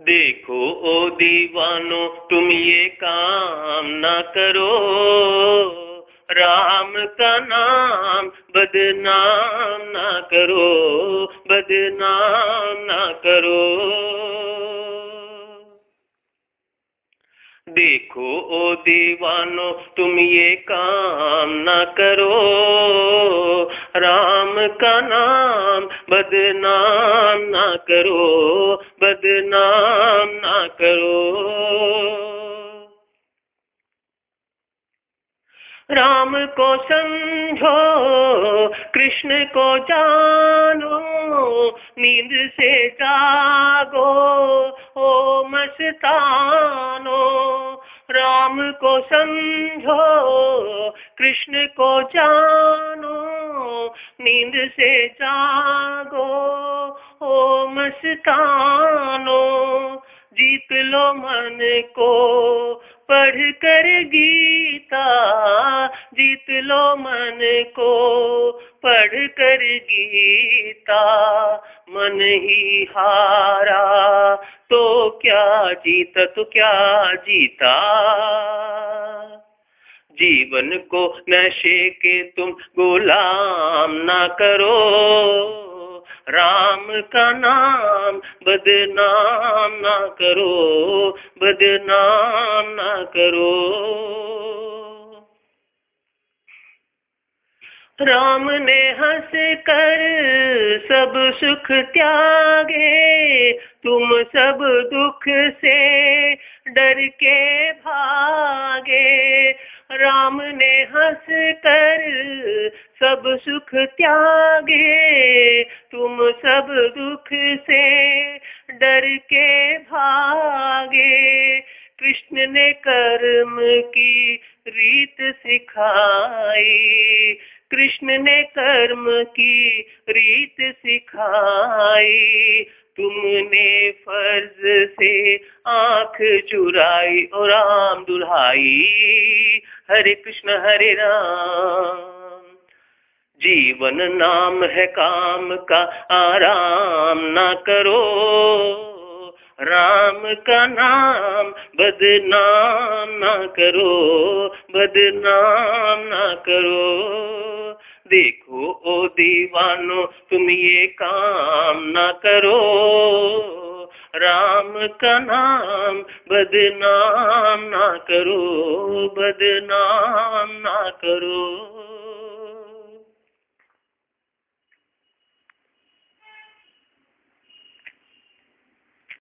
देखो ओ दीवानो, तुम ये काम ना करो। राम का नाम बदनाम ना करो, बदनाम ना करो। देखो ओ दीवानो, तुम ये काम ना करो। राम का नाम बदनाम ना करो, बदनाम ना करो। राम को समझो, कृष्ण को जानो, नींद से जागो, ओ मस्तानो। राम को समझो, कृष्ण को जानो। नींद से जागो, ओ मस्तानो, जीत लो मन को। पढ़ कर गीता, जीत लो मन को। पढ़ कर गीता, मन ही हारा। तो क्या जीता तो क्या जीता? जीवन को नशे के तुम गुलाम ना करो। राम का नाम बदनाम ना करो, बदनाम ना करो। राम ने हंस कर सब सुख त्यागे, तुम सब दुख से डर के भागे। राम ने हंस कर सब सुख त्यागे। तुम सब दुख से डर के भागे। कृष्ण ने कर्म की रीत सिखाई। कृष्ण ने कर्म की रीत सिखाई। तुमने फ़र्ज़ से आँख चुराई और राम दुल्हाई। हरे कृष्ण, हरे राम। जीवन नाम है काम का आराम, ना करो राम का नाम, बदनाम ना करो, बदनाम ना करो। देखो, ओ दीवानो, तुम ये काम ना करो। राम का नाम बदनाम ना करो, बदनाम ना करो।